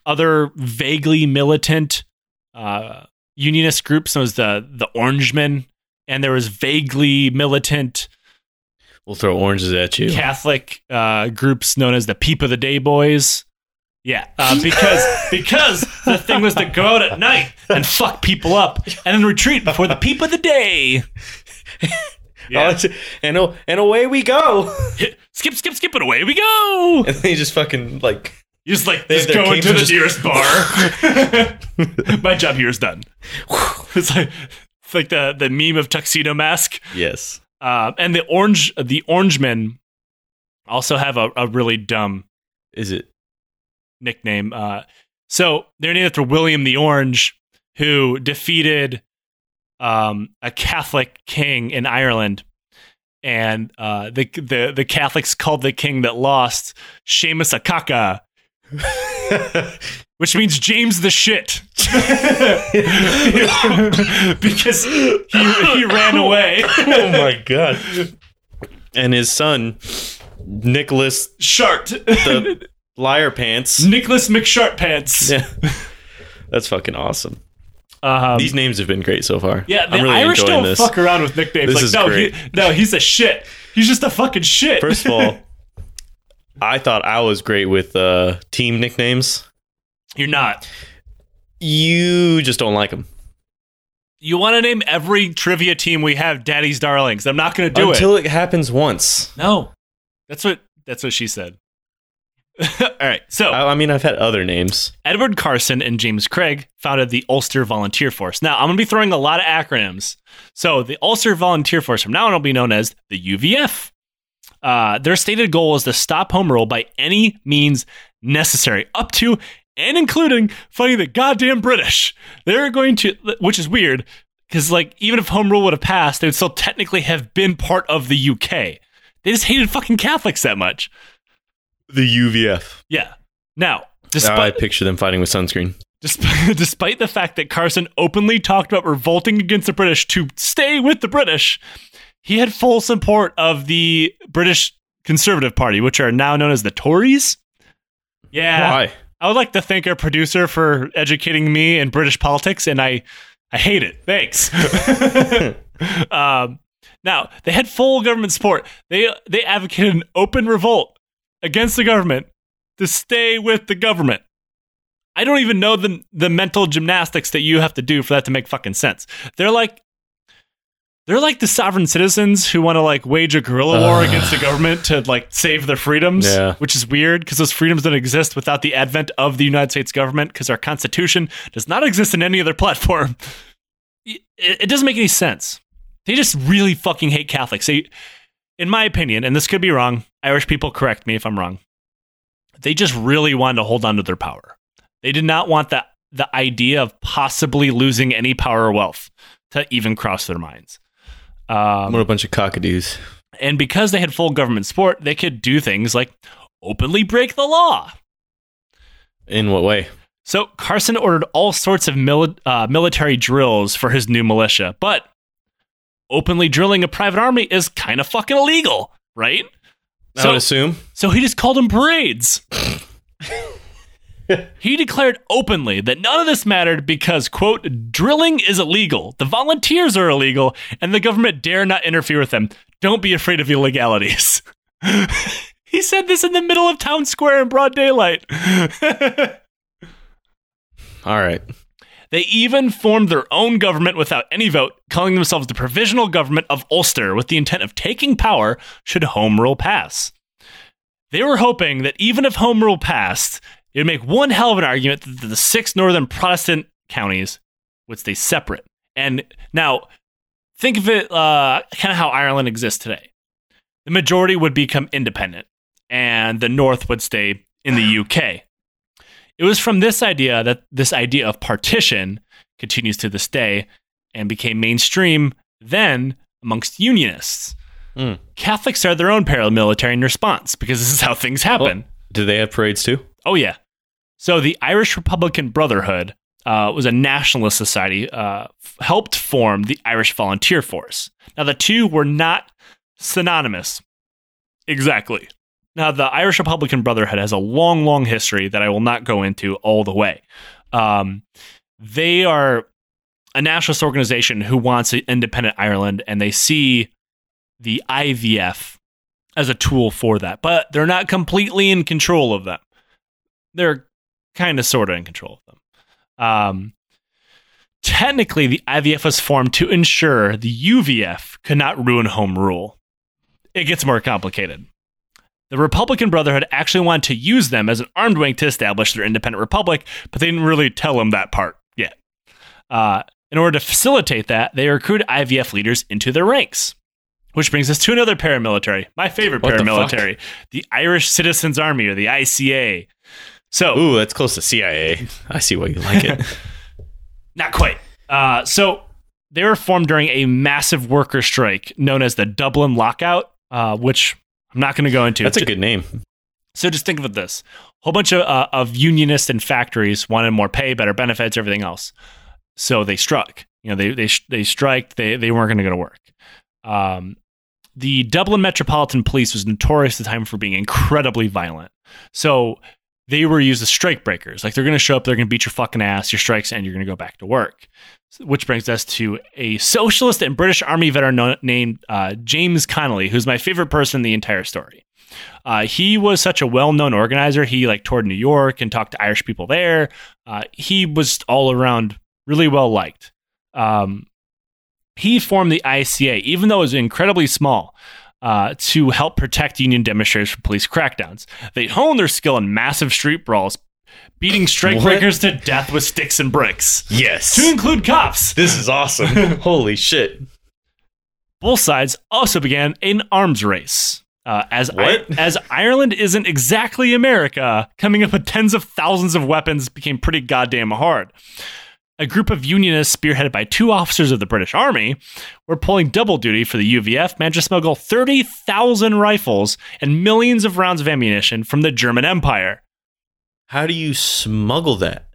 other vaguely militant uh, unionist groups. There was the the Orangemen, and there was vaguely militant We'll throw oranges at you. Catholic uh, groups known as the Peep of the Day Boys. Yeah, uh, because because the thing was to go out at night and fuck people up and then retreat before the peep of the day. Yeah. Oh, and oh, and away we go. skip, skip, skip it away we go. And then you just fucking like You just like They- just go into the just- nearest bar. My job here is done. It's like it's like the the meme of tuxedo mask. yes. Uh, and the orange the Orangemen also have a, a really dumb Is it? nickname. Uh, so they're named after William the Orange, who defeated um, a Catholic king in Ireland. And uh, the, the the Catholics called the king that lost Seamus Akaka, which means James the shit, because he he ran away. oh my god. And his son, Nicholas Shart, the Liar Pants. Nicholas McShart Pants. Yeah. That's fucking awesome. Um, These names have been great so far. Yeah, the I'm really Irish enjoying don't this. fuck around with nicknames. This like, no, he, no, he's a shit. He's just a fucking shit. First of all, I thought I was great with uh, team nicknames. You're not. You just don't like them. You want to name every trivia team we have Daddy's Darlings. I'm not going to do Until it. Until it happens once. No. That's what that's what she said. All right. So, I, I mean, I've had other names. Edward Carson and James Craig founded the Ulster Volunteer Force. Now, I'm going to be throwing a lot of acronyms. So, the Ulster Volunteer Force from now on will be known as the UVF. Uh, their stated goal is to stop home rule by any means necessary, up to and including fighting the goddamn British. They're going to, which is weird, because like even if home rule would have passed, they would still technically have been part of the UK. They just hated fucking Catholics that much. The UVF. Yeah. Now, Now I picture them fighting with sunscreen. Despite, despite the fact that Carson openly talked about revolting against the British to stay with the British, he had full support of the British Conservative Party, which are now known as the Tories. Yeah. Why? I would like to thank our producer for educating me in British politics, and I, I hate it. Thanks. um, now they had full government support. They they advocated an open revolt against the government to stay with the government. I don't even know the the mental gymnastics that you have to do for that to make fucking sense. They're like they're like the sovereign citizens who want to like wage a guerrilla war Ugh. against the government to like save their freedoms, Yeah. which is weird because those freedoms don't exist without the advent of the United States government because our constitution does not exist in any other platform. It, it doesn't make any sense. They just really fucking hate Catholics. They, in my opinion, and this could be wrong, Irish people correct me if I'm wrong. They just really wanted to hold on to their power. They did not want the the idea of possibly losing any power or wealth to even cross their minds. Um, what a bunch of cockadoos. and because they had full government support, they could do things like openly break the law. In what way? So Carson ordered all sorts of mili- uh, military drills for his new militia, but openly drilling a private army is kind of fucking illegal, right? I So- would assume. So he just called them parades. he declared openly that none of this mattered because, quote, drilling is illegal, the volunteers are illegal, and the government dare not interfere with them. Don't be afraid of illegalities. he said this in the middle of town square in broad daylight. All right. They even formed their own government without any vote, calling themselves the Provisional Government of Ulster with the intent of taking power should Home Rule pass. They were hoping that even if Home Rule passed, it would make one hell of an argument that the six northern Protestant counties would stay separate. And now, think of it uh, kind of how Ireland exists today. The majority would become independent, and the North would stay in the UK. It was from this idea that this idea of partition continues to this day and became mainstream then amongst Unionists. Mm. Catholics started their own paramilitary in response because this is how things happen. Do they have parades too? Oh, yeah. So the Irish Republican Brotherhood uh, was a nationalist society, uh, f- helped form the Irish Volunteer Force. Now, the two were not synonymous. Exactly. Now, the Irish Republican Brotherhood has a long, long history that I will not go into all the way. Um, they are a nationalist organization who wants an independent Ireland, and they see the IVF as a tool for that, but they're not completely in control of them. They're kind of sort of in control of them. Um, technically, the IVF was formed to ensure the UVF could not ruin home rule. It gets more complicated. The Republican Brotherhood actually wanted to use them as an armed wing to establish their independent republic, but they didn't really tell them that part yet. Uh, in order to facilitate that, they recruited IVF leaders into their ranks. Which brings us to another paramilitary, my favorite What the paramilitary, the, Irish Citizens Army or the ICA. So, Ooh, that's close to CIA. I see why you like it. not quite. Uh, so, they were formed during a massive worker strike known as the Dublin Lockout, uh, which I'm not going to go into. That's a good name. So just think of it this: a whole bunch of uh, of unionists and factories wanted more pay, better benefits, everything else. So they struck. You know, they they they striked. They they weren't going to go to work. Um, the Dublin Metropolitan Police was notorious at the time for being incredibly violent. So they were used as strike breakers. Like they're going to show up, they're going to beat your fucking ass, your strikes, and you're going to go back to work. Which brings us to a socialist and British Army veteran no- named uh, James Connolly, who's my favorite person in the entire story. Uh, he was such a well-known organizer. He like toured New York and talked to Irish people there. Uh, he was all around really well liked. Um, he formed the ICA, even though it was incredibly small, uh, to help protect union demonstrators from police crackdowns. They hone their skill in massive street brawls, beating strikebreakers to death with sticks and bricks, Yes. to include cops. This is awesome. Holy shit. Both sides also began an arms race. Uh, as What? as Ireland isn't exactly America, coming up with tens of thousands of weapons became pretty goddamn hard. A group of unionists, spearheaded by two officers of the British Army, were pulling double duty for the UVF, managed to smuggle 30,000 rifles and millions of rounds of ammunition from the German Empire. How do you smuggle that?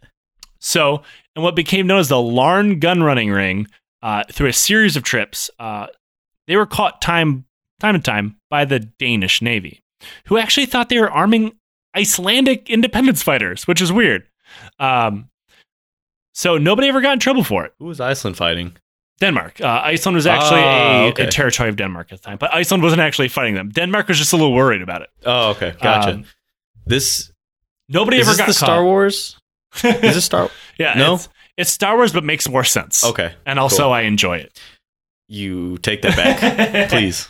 So, in what became known as the Larne gun running ring, uh, through a series of trips, uh, they were caught time time and time by the Danish Navy, who actually thought they were arming Icelandic independence fighters, which is weird. Um, so nobody ever got in trouble for it. Who was Iceland fighting? Denmark. Uh, Iceland was actually Ah, a, okay. a territory of Denmark at the time, but Iceland wasn't actually fighting them. Denmark was just a little worried about it. Oh, okay. Gotcha. Um, this Nobody is ever this got the. Star Wars? Is this Star? yeah, No? it's, it's Star Wars, but makes more sense. Okay. and also cool. I enjoy it. You take that back, please.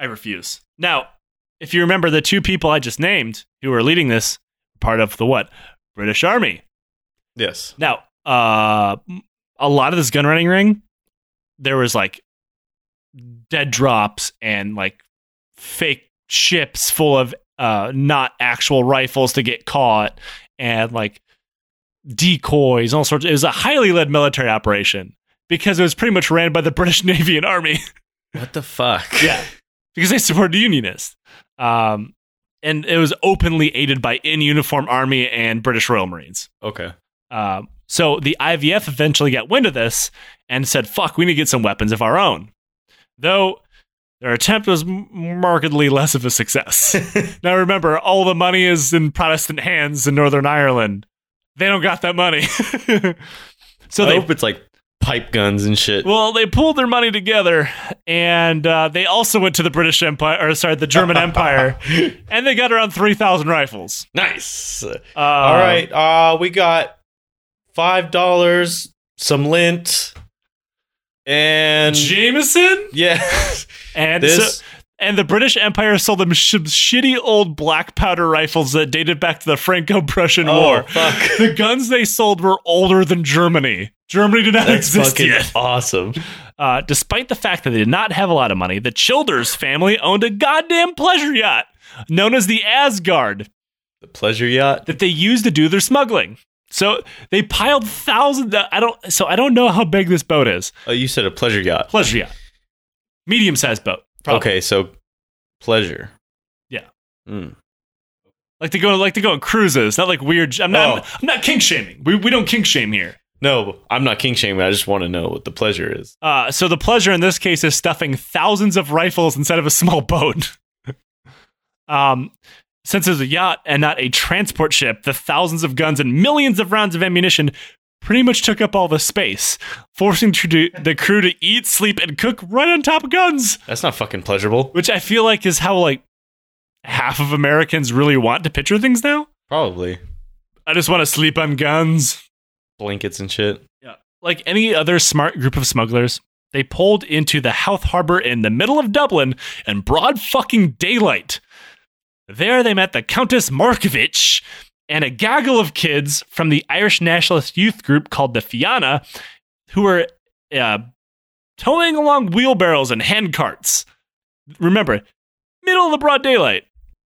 I refuse. Now, if you remember the two people I just named who were leading this, part of the what? British Army. Yes. Now, uh, a lot of this gun running ring, there was like dead drops and like fake ships full of uh, not actual rifles to get caught and like decoys, all sorts. It was a highly led military operation because it was pretty much ran by the British Navy and Army. What the fuck? Yeah. because they supported the Unionists. Um, and it was openly aided by in uniform Army and British Royal Marines. Okay. Um, so the IVF eventually got wind of this and said, fuck, we need to get some weapons of our own. Though their attempt was markedly less of a success. now remember, all the money is in Protestant hands in Northern Ireland. They don't got that money. so I they hope it's like pipe guns and shit. well, they pulled their money together, and uh, they also went to the British Empire, or sorry, the German Empire, and they got around three thousand rifles. nice. Uh, All right. Uh, we got five dollars, some lint, and Jameson, yeah, and this. so- and the British Empire sold them sh- shitty old black powder rifles that dated back to the Franco-Prussian oh War. fuck. The guns they sold were older than Germany. Germany did not That's exist fucking yet. awesome. Uh, despite the fact that they did not have a lot of money, the Childers family owned a goddamn pleasure yacht known as the Asgard. The pleasure yacht. that they used to do their smuggling. So they piled thousands. I don't. So I don't know how big this boat is. Oh, you said a pleasure yacht. Pleasure yacht, medium sized boat. probably. Okay, so pleasure. Yeah. Mm. like to go like to go on cruises. Not like weird. I'm not. Oh. I'm, not kink shaming. We we don't kink shame here. No, I'm not king shaming. I just want to know what the pleasure is. Uh, so the pleasure in this case is stuffing thousands of rifles instead of a small boat. um, since it's a yacht and not a transport ship, the thousands of guns and millions of rounds of ammunition pretty much took up all the space, forcing the crew to eat, sleep, and cook right on top of guns. That's not fucking pleasurable. Which I feel like is how like half of Americans really want to picture things now. Probably. I just want to sleep on guns. Blankets and shit. Yeah. Like any other smart group of smugglers, they pulled into the Howth Harbor in the middle of Dublin in broad fucking daylight. There they met the Countess Markievicz and a gaggle of kids from the Irish nationalist youth group called the Fianna, who were uh, towing along wheelbarrows and hand carts. Remember, middle of the broad daylight.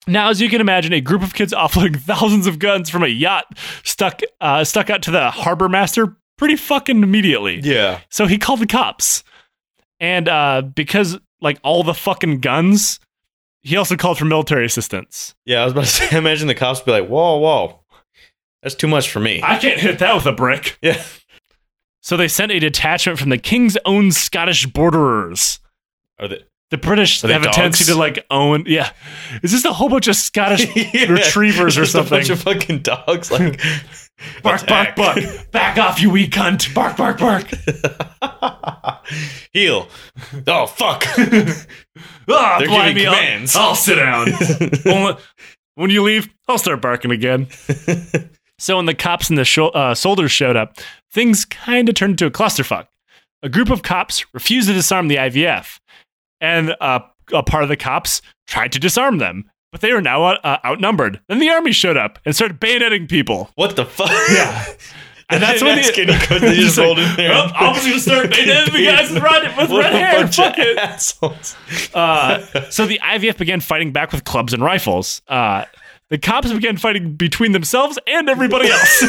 Now, as you can imagine, a group of kids offloading thousands of guns from a yacht stuck uh, stuck out to the harbor master pretty fucking immediately. Yeah. So he called the cops. And uh, because like all the fucking guns, he also called for military assistance. Yeah, I was about to say, imagine the cops be like, whoa, whoa. That's too much for me. I can't hit that with a brick. yeah. So they sent a detachment from the King's own Scottish borderers. Are they, The British have a tendency to like own. Yeah. Is this a whole bunch of Scottish Yeah. retrievers or something? A bunch of fucking dogs. Like, bark, bark, attack. bark. Back off, you wee cunt. Bark, bark, bark. Heel. Oh, fuck. Ah, They're giving me, I'll- commands. I'll sit down. When you leave, I'll start barking again. so when the cops and the sho- uh, soldiers showed up, things kind of turned into a clusterfuck. A group of cops refused to disarm the IVF, and uh, a part of the cops tried to disarm them, but they were now uh, outnumbered. Then the army showed up and started bayoneting people. what the fuck? Yeah. And that's when skinny coat they just rolled in there. "Oh, I was going to start bayoneting the guys with red, with red hair. Fuck it. assholes. Uh, so the IVF began fighting back with clubs and rifles. Uh, the cops began fighting between themselves and everybody else.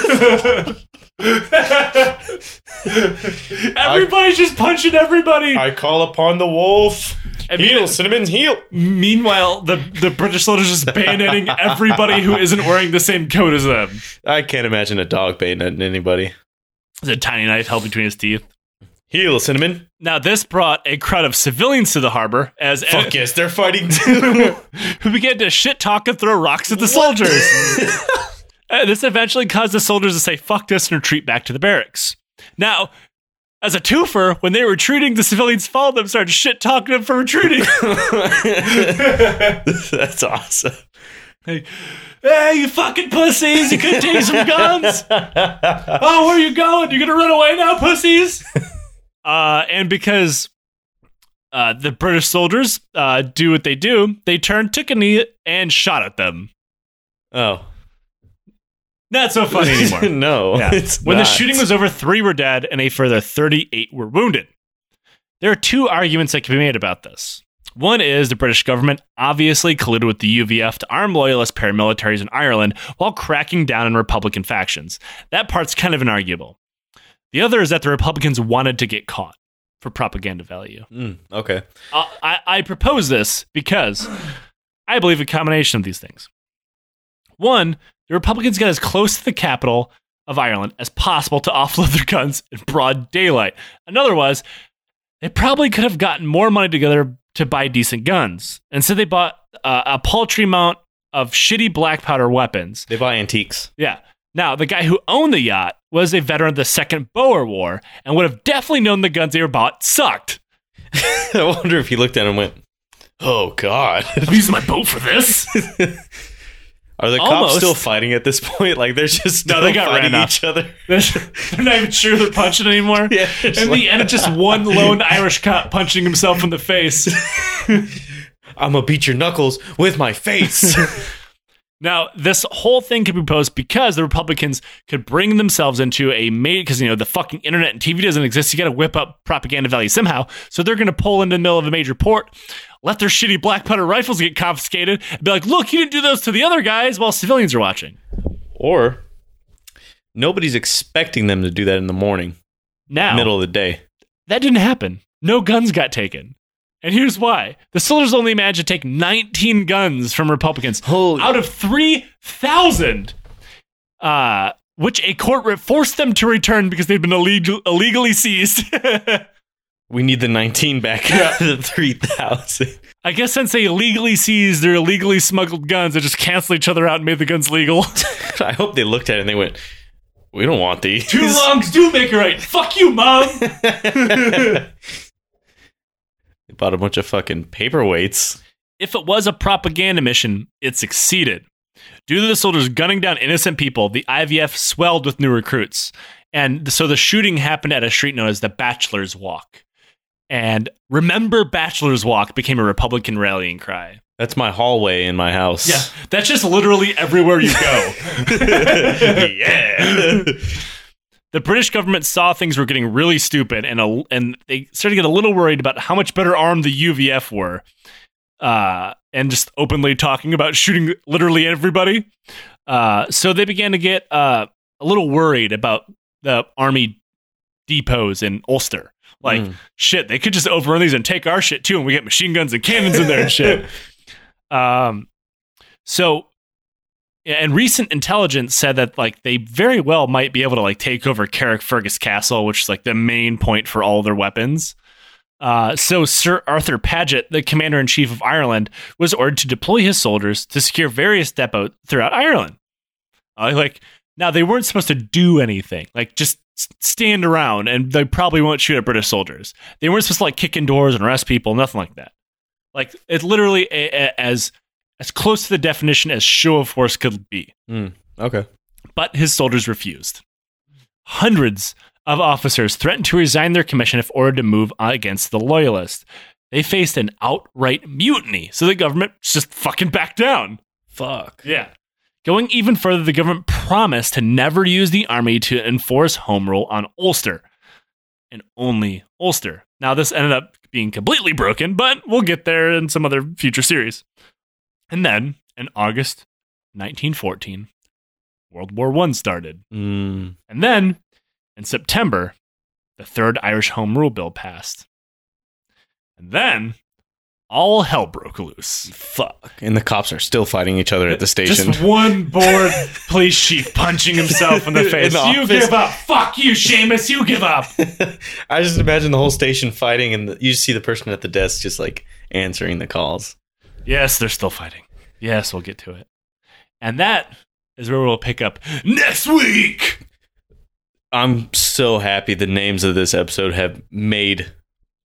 Everybody's just punching everybody. I call upon the wolf. And Heel, cinnamon, heel. Meanwhile, the, the British soldiers just bayoneting everybody who isn't wearing the same coat as them. I can't imagine a dog bayoneting anybody. There's a tiny knife held between his teeth. Heel, cinnamon. Now, this brought a crowd of civilians to the harbor as Fuck yes, they're fighting too. who began to shit talk and throw rocks at the soldiers. Uh, this eventually caused the soldiers to say fuck this and retreat back to the barracks. Now, as a twofer, when they were retreating, the civilians followed them, started shit talking them for retreating. That's awesome. hey, you fucking pussies! You couldn't take some guns. oh, where are you going? You gonna run away now, pussies? uh, and because uh, the British soldiers uh, do what they do, they turned, a knee, and shot at them. Oh. Not so funny anymore. no. Yeah. When the shooting was over, three were dead and a further 38 were wounded. There are two arguments that can be made about this. One is the British government obviously colluded with the UVF to arm loyalist paramilitaries in Ireland while cracking down on Republican factions. That part's kind of inarguable. The other is that the Republicans wanted to get caught for propaganda value. Mm, okay. Uh, I, I propose this because I believe a combination of these things. One, the Republicans got as close to the capital of Ireland as possible to offload their guns in broad daylight. Another was they probably could have gotten more money together to buy decent guns. And so they bought uh, a paltry amount of shitty black powder weapons. They buy antiques. Yeah. Now, the guy who owned the yacht was a veteran of the Second Boer War and would have definitely known the guns they were bought sucked. I wonder if he looked at it and went, "Oh God." I'm using my boat for this. Are the Almost. cops still fighting at this point? Like they're just No, they got fighting ran off. each other. they're not even sure they're punching anymore. Yeah, In like- the end, it's just one lone Irish cop punching himself in the face. I'm gonna beat your knuckles with my face. Now, this whole thing could be posed because the Republicans could bring themselves into a made because you know the fucking internet and TV doesn't exist. You got to whip up propaganda value somehow. So they're going to pull into the middle of a major port, let their shitty black powder rifles get confiscated, and be like, "Look, you didn't do those to the other guys," while civilians are watching. or nobody's expecting them to do that in the morning, Now, middle of the day. that didn't happen. No guns got taken. And here's why. The soldiers only managed to take 19 guns from Republicans Holy out of 3,000, uh, which a court forced them to return because they'd been illegal- illegally seized. We need the 19 back out of the 3,000. I guess since they illegally seized their illegally smuggled guns, they just canceled each other out and made the guns legal. I hope they looked at it and they went, we don't want these. Two longs do make it right. Fuck you, mom. They bought a bunch of fucking paperweights. if it was a propaganda mission, it succeeded. Due to the soldiers gunning down innocent people, the IVF swelled with new recruits. And so the shooting happened at a street known as the Bachelor's Walk. And remember, Bachelor's Walk became a Republican rallying cry. That's my hallway in my house. Yeah, that's just literally everywhere you go. yeah. The British government saw things were getting really stupid, and a, and they started to get a little worried about how much better armed the UVF were, uh, and just openly talking about shooting literally everybody. Uh, so they began to get uh, a little worried about the army depots in Ulster. Like, Mm. shit, they could just overrun these and take our shit too, and we get machine guns and cannons in there and shit. Um, so, and recent intelligence said that like they very well might be able to like take over Carrickfergus Castle, which is like the main point for all their weapons. Uh, so Sir Arthur Paget, the commander in chief of Ireland, was ordered to deploy his soldiers to secure various depots throughout Ireland. Uh, like now, they weren't supposed to do anything, like just stand around, and they probably won't shoot at British soldiers. They weren't supposed to like kick in doors and arrest people, nothing like that. Like it's literally a, a, as as close to the definition as show of force could be. Hmm, okay. But his soldiers refused. Hundreds of officers threatened to resign their commission if ordered to move against the loyalists. They faced an outright mutiny, so the government just fucking backed down. Fuck. Yeah. Going even further, the government promised to never use the army to enforce home rule on Ulster and only Ulster. Now, this ended up being completely broken, but we'll get there in some other future series. And then, in August 1914, World War I started. Mm. And then, in September, the Third Irish Home Rule Bill passed. And then, all hell broke loose. Fuck. And the cops are still fighting each other at the station. Just one bored police chief punching himself in the In face. the you office. give up. Fuck you, Seamus. You give up. I just imagine the whole station fighting, and the, you see the person at the desk just like answering the calls. Yes, they're still fighting. Yes, we'll get to it. And that is where we'll pick up next week. I'm so happy the names of this episode have made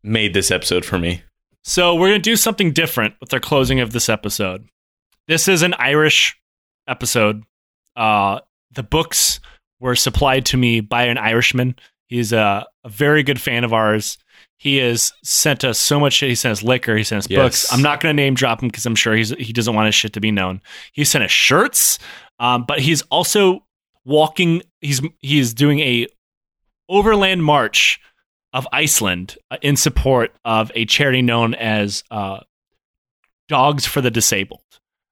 made this episode for me. So we're going to do something different with our closing of this episode. This is an Irish episode. Uh, the books were supplied to me by an Irishman. He's a, a very good fan of ours. He has sent us so much shit. He sent us liquor. He sent us Yes. books. I'm not going to name drop him because I'm sure he's he doesn't want his shit to be known. He sent us shirts, um, but he's also walking. He's he's doing a overland march of Iceland uh, in support of a charity known as uh, Dogs for the Disabled.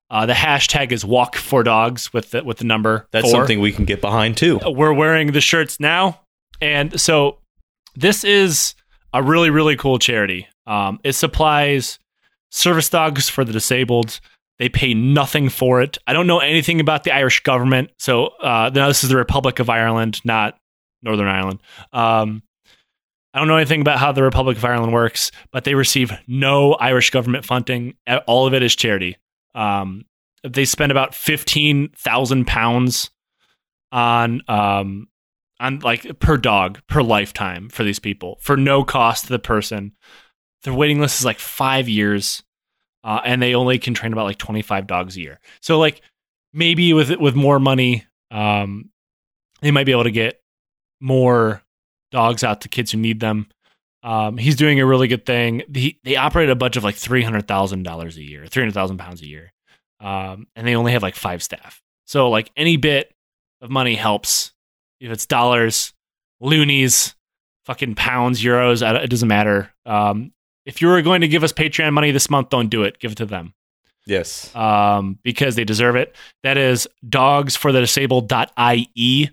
Uh, the hashtag is Walk for Dogs with the, with the number. That's four. something we can get behind too. We're wearing the shirts now, and so this is a really really cool charity. Um, it supplies service dogs for the disabled. They pay nothing for it. I don't know anything about the Irish government, so uh, now this is the Republic of Ireland, not Northern Ireland. Um, I don't know anything about how the Republic of Ireland works, but they receive no Irish government funding. All of it is charity. Um, they spend about fifteen thousand pounds on um, on like per dog per lifetime for these people for no cost to the person. Their waiting list is like five years, uh, and they only can train about like twenty five dogs a year. So like maybe with with more money, um, they might be able to get more dogs out to kids who need them. Um, he's doing a really good thing. He, they operate a budget of like three hundred thousand dollars a year, three hundred thousand pounds a year, um, and they only have like five staff. So like any bit of money helps. If it's dollars, loonies, fucking pounds, euros, it doesn't matter. Um, if you were going to give us Patreon money this month, don't do it. Give it to them Yes. um, because they deserve it. That is dogsforthedisabled.ie.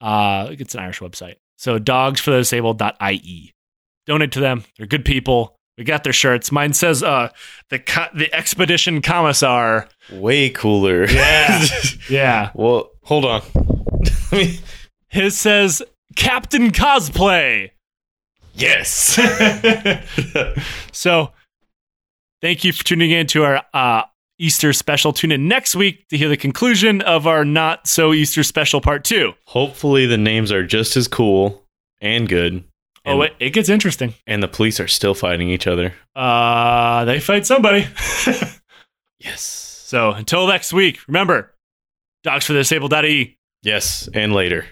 Uh, it's an Irish website. So dogsforthedisabled.ie. Donate to them. They're good people. We got their shirts. Mine says uh, the co- the expedition commissar. Way cooler. Yeah. Yeah. well, hold on. His says Captain Cosplay. Yes. so thank you for tuning in to our uh, Easter special. Tune in next week to hear the conclusion of our not so Easter special part two. Hopefully, the names are just as cool and good. Oh, it, it gets interesting. And the police are still fighting each other. Uh, they fight somebody. Yes. so until next week, remember Dogs for the Disabled.e. Yes, and later.